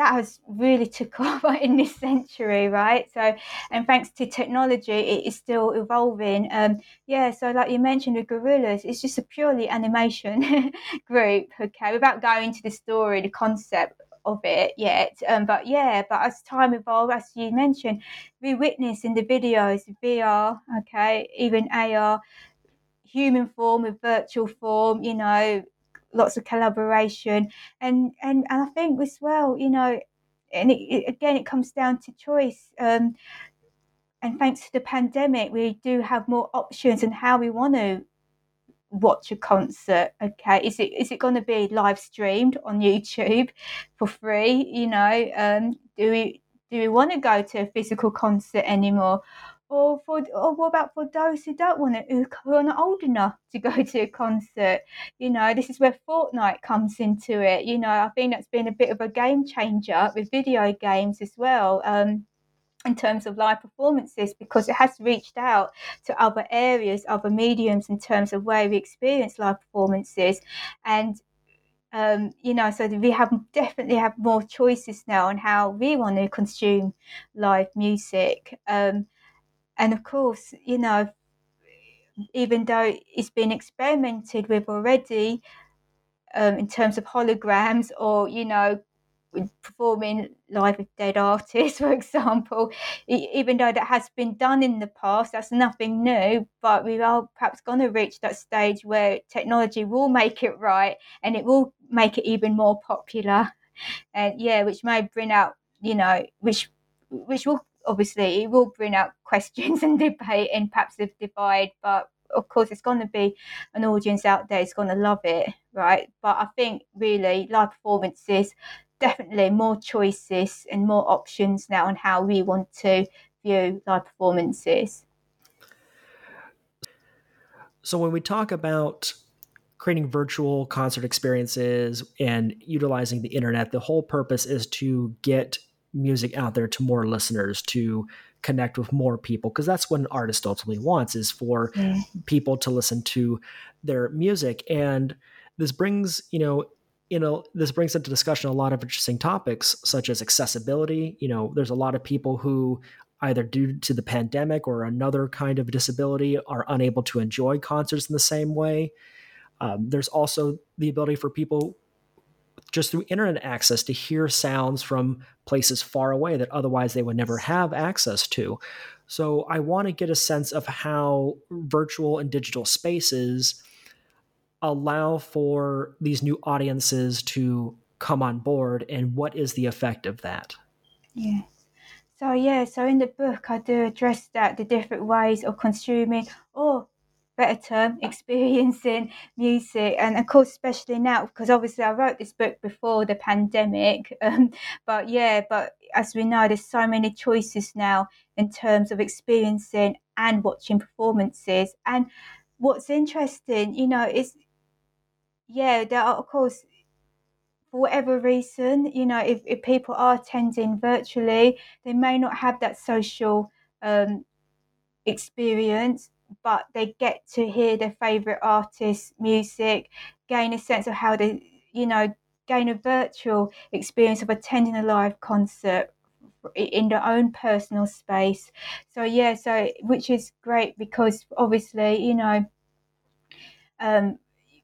that has really took off in this century, right? So, and thanks to technology, it is still evolving. Um, yeah, so like you mentioned, the Gorillaz, it's just a purely animation group, okay, without going into the story, the concept of it yet. Um, but yeah, but as time evolved, as you mentioned, we witness in the videos VR, okay, even AR, human form with virtual form, you know, lots of collaboration. And and, and i think as well you know and it, it, again it comes down to choice um, and thanks to the pandemic we do have more options and how we want to watch a concert okay? Is it is it going to be live streamed on youtube for free you know? Um, do we do we want to go to a physical concert anymore or for or what about for those who don't want to who are not old enough to go to a concert? You know this is where fortnite comes into it. You know i think that's been a bit of a game changer with video games as well um, in terms of live performances because it has reached out to other areas other mediums in terms of where we experience live performances. And um, you know, so we have definitely have more choices now on how we want to consume live music. Um, and of course, you know, even though it's been experimented with already um, in terms of holograms or, you know, performing live with dead artists, for example, even though that has been done in the past, that's nothing new. But we are perhaps going to reach that stage where technology will make it right and it will make it even more popular. And yeah, which may bring out, you know, which which will obviously it will bring out questions and debate and perhaps a divide, but of course it's going to be an audience out there is going to love it right but i think really live performances definitely more choices and more options now on how we want to view live performances. So, when we talk about creating virtual concert experiences and utilizing the internet, the whole purpose is to get music out there to more listeners, to connect with more people, because that's what an artist ultimately wants is for yeah. people to listen to their music. And this brings, you know, you know, this brings into discussion a lot of interesting topics such as accessibility. You know, there's a lot of people who either due to the pandemic or another kind of disability are unable to enjoy concerts in the same way. Um, there's also the ability for people just through internet access to hear sounds from places far away that otherwise they would never have access to. So I want to get a sense of how virtual and digital spaces allow for these new audiences to come on board and what is the effect of that Yeah. so yeah so in the book i do address that the different ways of consuming or better term experiencing music. And of course especially now because obviously i wrote this book before the pandemic um, but yeah but as we know there's so many choices now in terms of experiencing and watching performances. And what's interesting you know is yeah, there are, of course, for whatever reason, you know, if, if people are attending virtually, they may not have that social um, experience, but they get to hear their favorite artist's music, gain a sense of how they, you know, gain a virtual experience of attending a live concert in their own personal space. So yeah, so which is great because obviously, you know, um,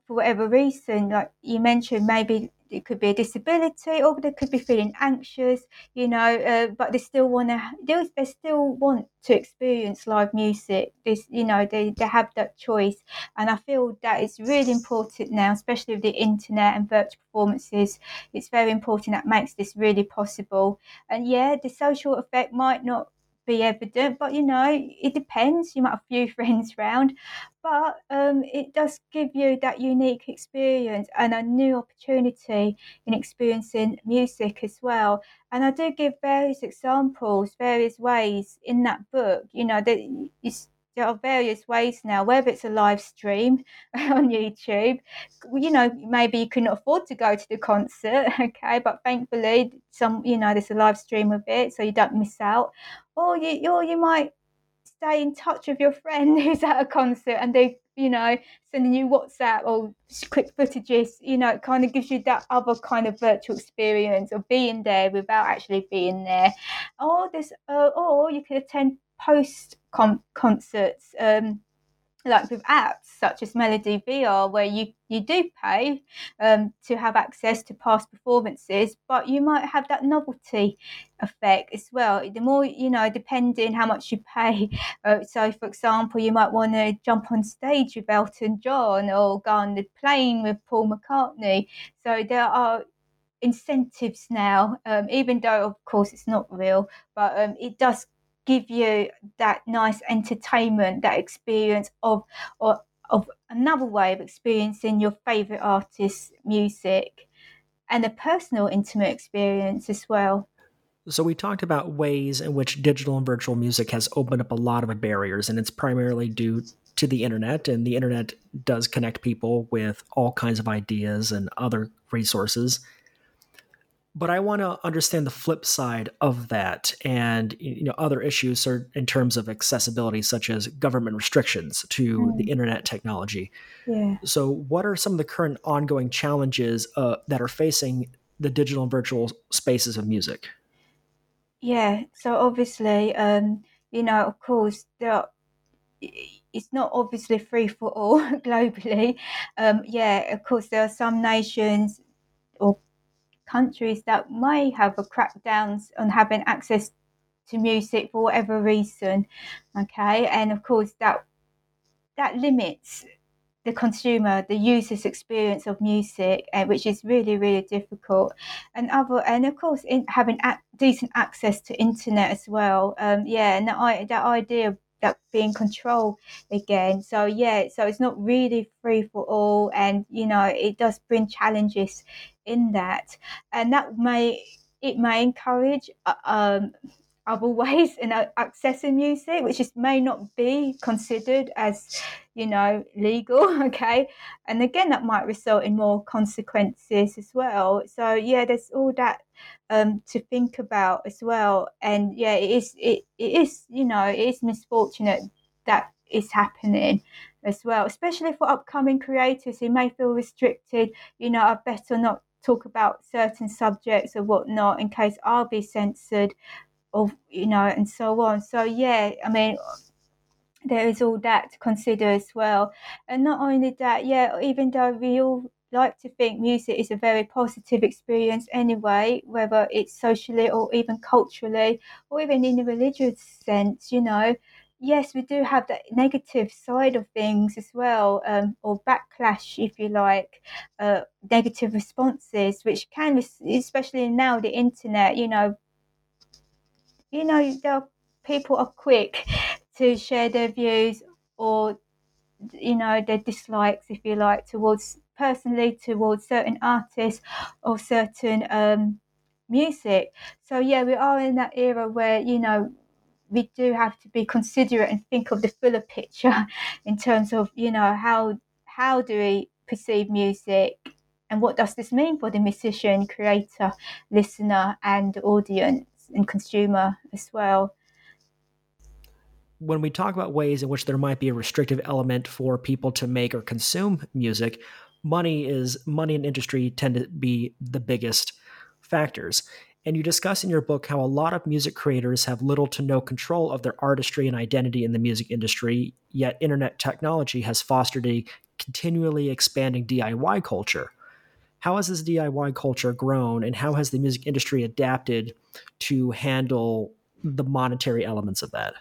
for whatever reason, like you mentioned, maybe it could be a disability or they could be feeling anxious, you know, uh, but they still want to, they, they still want to experience live music. This, you know, they, they have that choice. And I feel that it's really important now, especially with the internet and virtual performances. It's very important that makes this really possible. And yeah, the social effect might not be evident, but you know, it depends. You might have a few friends around, but um, it does give you that unique experience and a new opportunity in experiencing music as well. And I do give various examples, various ways in that book. You know, that there are various ways now, whether it's a live stream on YouTube, you know, maybe you couldn't afford to go to the concert, okay, but thankfully, some, you know, there's a live stream of it, so you don't miss out, or you, or you might stay in touch with your friend who's at a concert and they, you know, sending you WhatsApp or quick footages, you know, it kind of gives you that other kind of virtual experience of being there without actually being there. Or this, uh, or you could attend post concerts, um, like with apps such as Melody VR, where you, you do pay um, to have access to past performances, but you might have that novelty effect as well. The more, you know, depending how much you pay. Uh, so, for example, you might want to jump on stage with Elton John or go on the plane with Paul McCartney. So, there are incentives now, um, even though, of course, it's not real, but um, it does give you that nice entertainment, that experience of or of another way of experiencing your favorite artist's music and a personal intimate experience as well. So, we talked about ways in which digital and virtual music has opened up a lot of barriers, and it's primarily due to the internet. And the internet does connect people with all kinds of ideas and other resources. But I want to understand the flip side of that and you know other issues in terms of accessibility, such as government restrictions to mm. the internet technology. Yeah. So, what are some of the current ongoing challenges uh, that are facing the digital and virtual spaces of music? Yeah, so obviously, um, you know, of course, there are, it's not obviously free for all globally. Um, yeah, of course, there are some nations or countries that may have a crackdowns on having access to music for whatever reason. Okay, and of course that that limits the consumer, the user's experience of music, uh, which is really, really difficult. And other, and of course, in, having a- decent access to internet as well. Um, yeah, and that, that idea of that being controlled again. So yeah, so it's not really free for all, and you know, it does bring challenges in that, and that may it may encourage uh, um, other ways in accessing music, which just may not be considered as, you know, legal. Okay, and again, that might result in more consequences as well. So yeah, there's all that um, to think about as well. And yeah, it is it, it is you know it is misfortunate that is happening as well, especially for upcoming creators who may feel restricted. You know, I better not talk about certain subjects or whatnot in case I'll be censored of you know and so on. So yeah i mean there is all that to consider as well. And not only that yeah even though we all like to think music is a very positive experience anyway whether it's socially or even culturally or even in a religious sense you know yes, we do have that negative side of things as well, um, or backlash, if you like, uh, negative responses, which can, especially now the internet, you know, you know, there people are quick to share their views or, you know, their dislikes, if you like, towards personally towards certain artists or certain um, music. So yeah, we are in that era where you know we do have to be considerate and think of the fuller picture in terms of you know how how do we perceive music and what does this mean for the musician, creator, listener, and audience and consumer as well. When we talk about ways in which there might be a restrictive element for people to make or consume music, money is money and industry tend to be the biggest factors. And you discuss in your book how a lot of music creators have little to no control of their artistry and identity in the music industry, yet internet technology has fostered a continually expanding DIY culture how has this DIY culture grown and how has the music industry adapted to handle the monetary elements of that?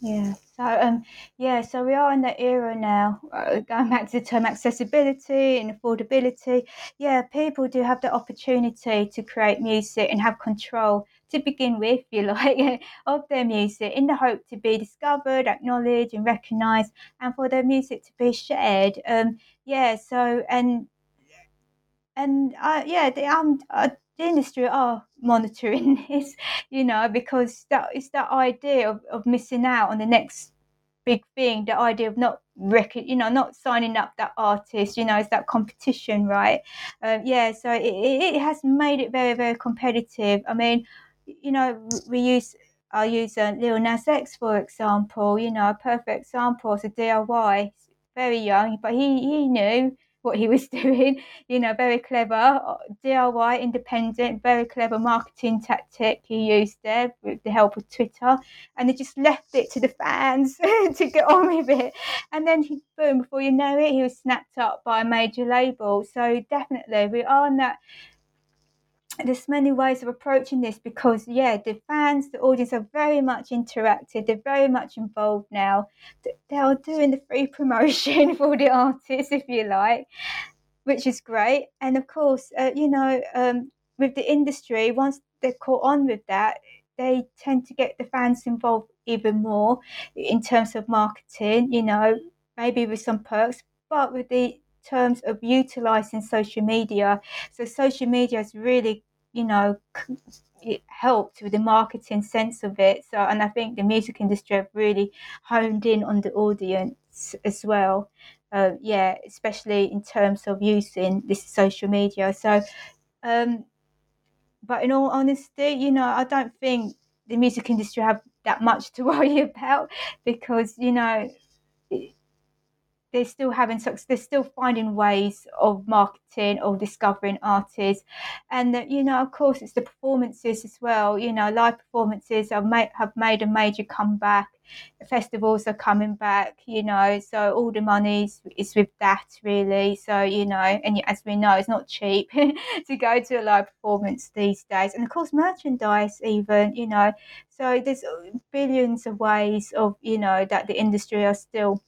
Yeah. So um, yeah. So we are in the era now. Uh, going back to the term accessibility and affordability. Yeah, people do have the opportunity to create music and have control to begin with, you like, of their music in the hope to be discovered, acknowledged, and recognised, and for their music to be shared. Um, yeah. So and and uh, yeah, the um, uh, the industry are monitoring this, you know, because that is that idea of, of missing out on the next big thing. The idea of not record, you know, not signing up that artist, you know, is that competition, right? Uh, yeah, so it, it has made it very very competitive. I mean, you know, we use. I'll use uh, Lil Nas X for example. You know, a perfect example is a DIY. Very young, but he he knew what he was doing. You know, very clever uh, DIY, independent, very clever marketing tactic he used there with the help of Twitter, and he just left it to the fans to get on with it. And then, he, boom! Before you know it, he was snapped up by a major label. So definitely, we are on that there's many ways of approaching this because yeah the fans the audience are very much interactive. They're very much involved now. They are doing the free promotion for the artists if you like which is great. And of course uh, you know um, with the industry once they're caught on with that they tend to get the fans involved even more in terms of marketing you know maybe with some perks but with the terms of utilizing social media. So social media has really you know, it helped with the marketing sense of it. So, and I think the music industry have really honed in on the audience as well. Uh, yeah, especially in terms of using this social media. So, um, but in all honesty, you know, I don't think the music industry have that much to worry about because you know they're still having success they're still finding ways of marketing or discovering artists. And that you know of course it's the performances as well. You know live performances have made have made a major comeback. Festivals are coming back you know so all the money is with that really. So you know and as we know it's not cheap to go to a live performance these days. And of course merchandise even you know. So there's uh, billions of ways of you know that the industry are still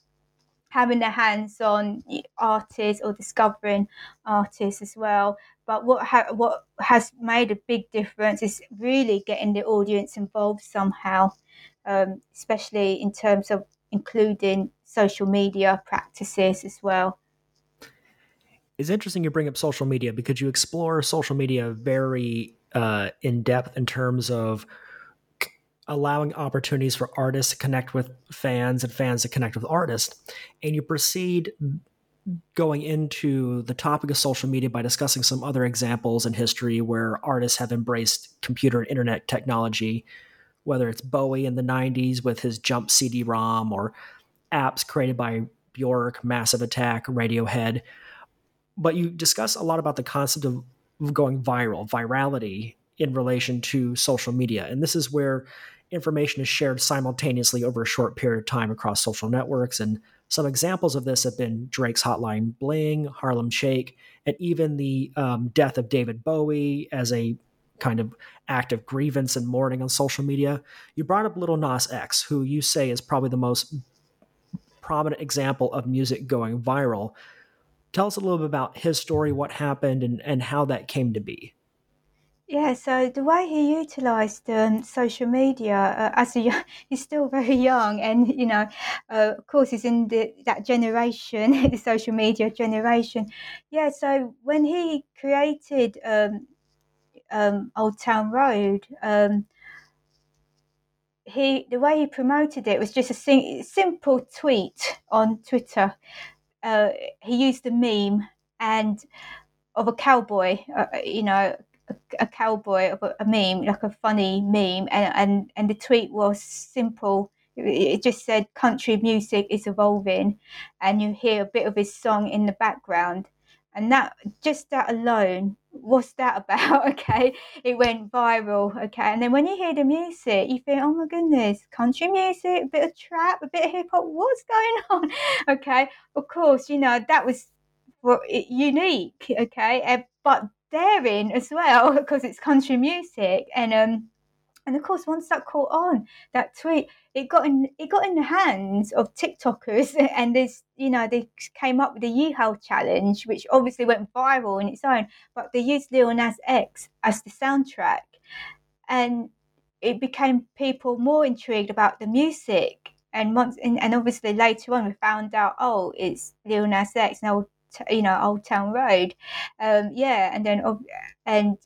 having their hands on artists or discovering artists as well. But what ha- what has made a big difference is really getting the audience involved somehow, um, especially in terms of including social media practices as well. It's interesting you bring up social media because you explore social media very uh, in depth in terms of allowing opportunities for artists to connect with fans and fans to connect with artists. And you proceed going into the topic of social media by discussing some other examples in history where artists have embraced computer and internet technology, whether it's Bowie in the 90s with his Jump CD ROM or apps created by Bjork, Massive Attack, Radiohead. But you discuss a lot about the concept of going viral, virality in relation to social media. And this is where information is shared simultaneously over a short period of time across social networks. And some examples of this have been Drake's Hotline Bling, Harlem Shake, and even the um, death of David Bowie as a kind of act of grievance and mourning on social media. You brought up Lil Nas X, who you say is probably the most prominent example of music going viral. Tell us a little bit about his story, what happened, and, and how that came to be. Yeah, so the way he utilised um, social media uh, as a young, he's still very young, and you know, uh, of course, he's in the, that generation, the social media generation. Yeah, so when he created um, um, Old Town Road, um, he the way he promoted it was just a sim- simple tweet on Twitter. Uh, he used a meme and of a cowboy, uh, you know, a, cowboy, a, a meme, like a funny meme, and and, and the tweet was simple. It, just said, "Country music is evolving," and you hear a bit of his song in the background, and that just that alone what's that about? Okay, it went viral. Okay, and then when you hear the music, you think, oh my goodness, country music, a bit of trap, a bit of hip hop, what's going on? Okay, of course, you know that was unique. Okay, eh, but daring as well because it's country music. And um and of course once that caught on that tweet it got in it got in the hands of tiktokers. And there's you know they came up with the yeehaw challenge which obviously went viral in its own but they used lil nas x as the soundtrack. And it became people more intrigued about the music. And once and, and obviously later on we found out oh it's lil nas x. Now you know Old Town Road. Um, yeah, and then and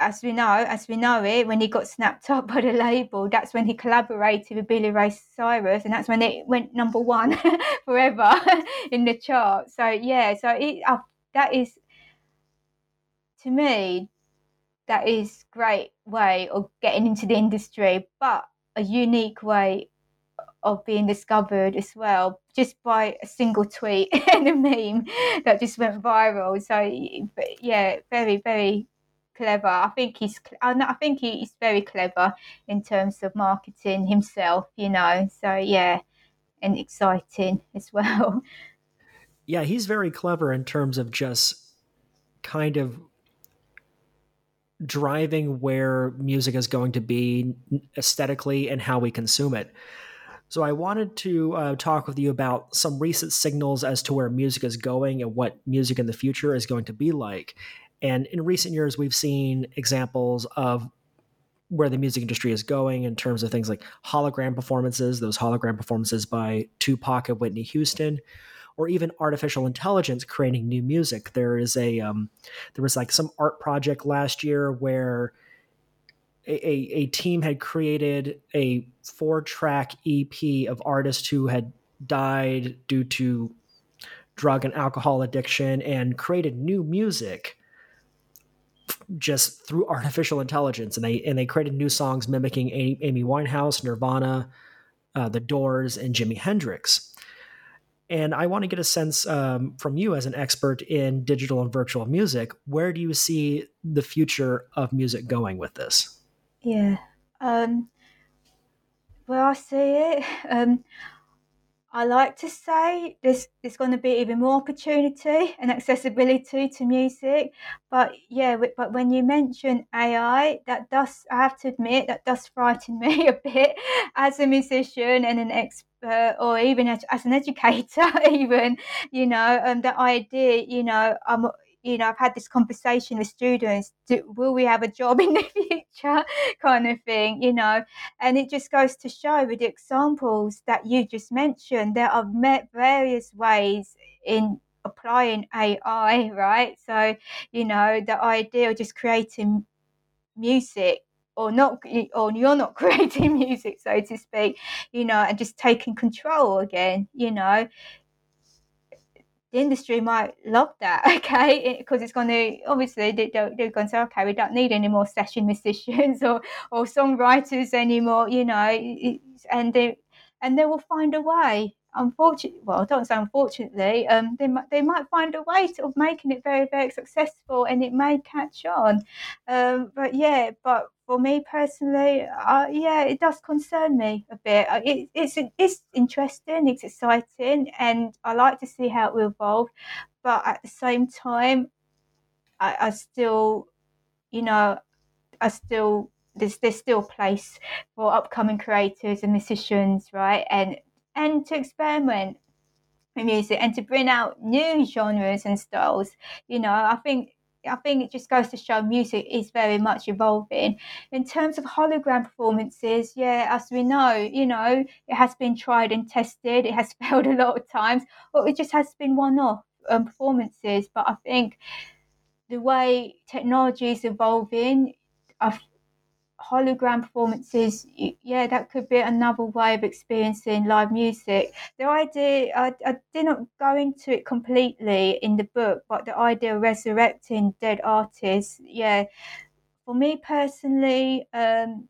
as we know, as we know it, when he got snapped up by the label, that's when he collaborated with Billy Ray Cyrus, and that's when it went number one forever in the chart. So yeah, so it, uh, that is to me that is great way of getting into the industry, but a unique way of being discovered as well, just by a single tweet and a meme that just went viral. So yeah, very very clever. I think he's I think he's very clever in terms of marketing himself. You know, so yeah, and exciting as well. Yeah, he's very clever in terms of just kind of driving where music is going to be aesthetically and how we consume it. So I wanted to uh, talk with you about some recent signals as to where music is going and what music in the future is going to be like. And in recent years, we've seen examples of where the music industry is going in terms of things like hologram performances, those hologram performances by Tupac and Whitney Houston, or even artificial intelligence creating new music. There is a um, there was like some art project last year where a, a, team had created a four track EP of artists who had died due to drug and alcohol addiction and created new music just through artificial intelligence and they and they created new songs mimicking Amy Winehouse, Nirvana, uh, The Doors, and Jimi Hendrix. And I want to get a sense um, from you as an expert in digital and virtual music. Where do you see the future of music going with this? Yeah. Um, where I see it, um, I like to say there's there's going to be even more opportunity and accessibility to music, but yeah, but when you mention AI, that does I have to admit that does frighten me a bit as a musician and an expert, or even as, as an educator, even you know, um, the idea, you know, I'm you know, I've had this conversation with students, do, will we have a job in the future? kind of thing, you know, and it just goes to show with the examples that you just mentioned, there are various ways in applying AI, right? So, you know, the idea of just creating music or not or you're not creating music so to speak you know and just taking control again you know the industry might love that, okay, because it, it's going to obviously they, they're, they're going to say, okay, we don't need any more session musicians or or songwriters anymore, you know, and they and they will find a way. Unfortunately, well, don't say unfortunately, um, they might they might find a way to, of making it very very successful, and it may catch on. Um, but yeah, but for me personally, uh, yeah, it does concern me a bit. Uh, it, it's it's interesting, it's exciting, and I like to see how it will evolve. But at the same time, I, I still, you know, I still there's there's still place for upcoming creators and musicians, right? And and to experiment with music and to bring out new genres and styles. You know, I think I think it just goes to show music is very much evolving. In terms of hologram performances, yeah, as we know, you know, it has been tried and tested. It has failed a lot of times, but it just has been one-off um, performances. But I think the way technology is evolving, I hologram performances, yeah, that could be another way of experiencing live music. The idea, I, I didn't go into it completely in the book, but the idea of resurrecting dead artists, yeah, for me personally, um,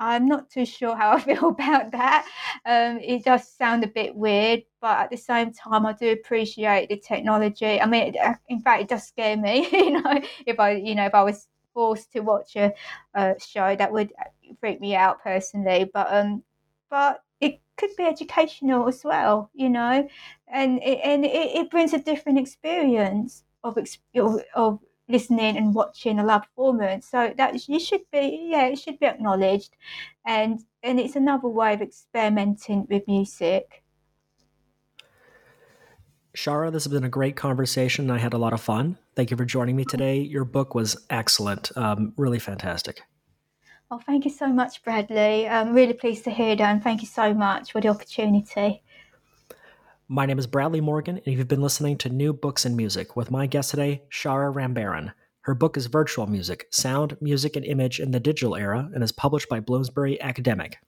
I'm not too sure how I feel about that. Um, it does sound a bit weird, but at the same time, I do appreciate the technology. I mean, in fact, it does scare me. You know, if I, you know, if I was forced to watch a, a show that would freak me out personally. But um, but it could be educational as well, you know, and it, and it, it brings a different experience of of listening and watching a live performance. So that you should be, yeah, it should be acknowledged, and and it's another way of experimenting with music. Shara, this has been a great conversation. I had a lot of fun. Thank you for joining me today. Your book was excellent, um, really fantastic. Well, thank you so much, Bradley. I'm really pleased to hear that, and thank you so much for the opportunity. My name is Bradley Morgan, and you've been listening to New Books in Music with my guest today, Shara Rambarran. Her book is Virtual Music Sound, Music, and Image in the Digital Era and is published by Bloomsbury Academic.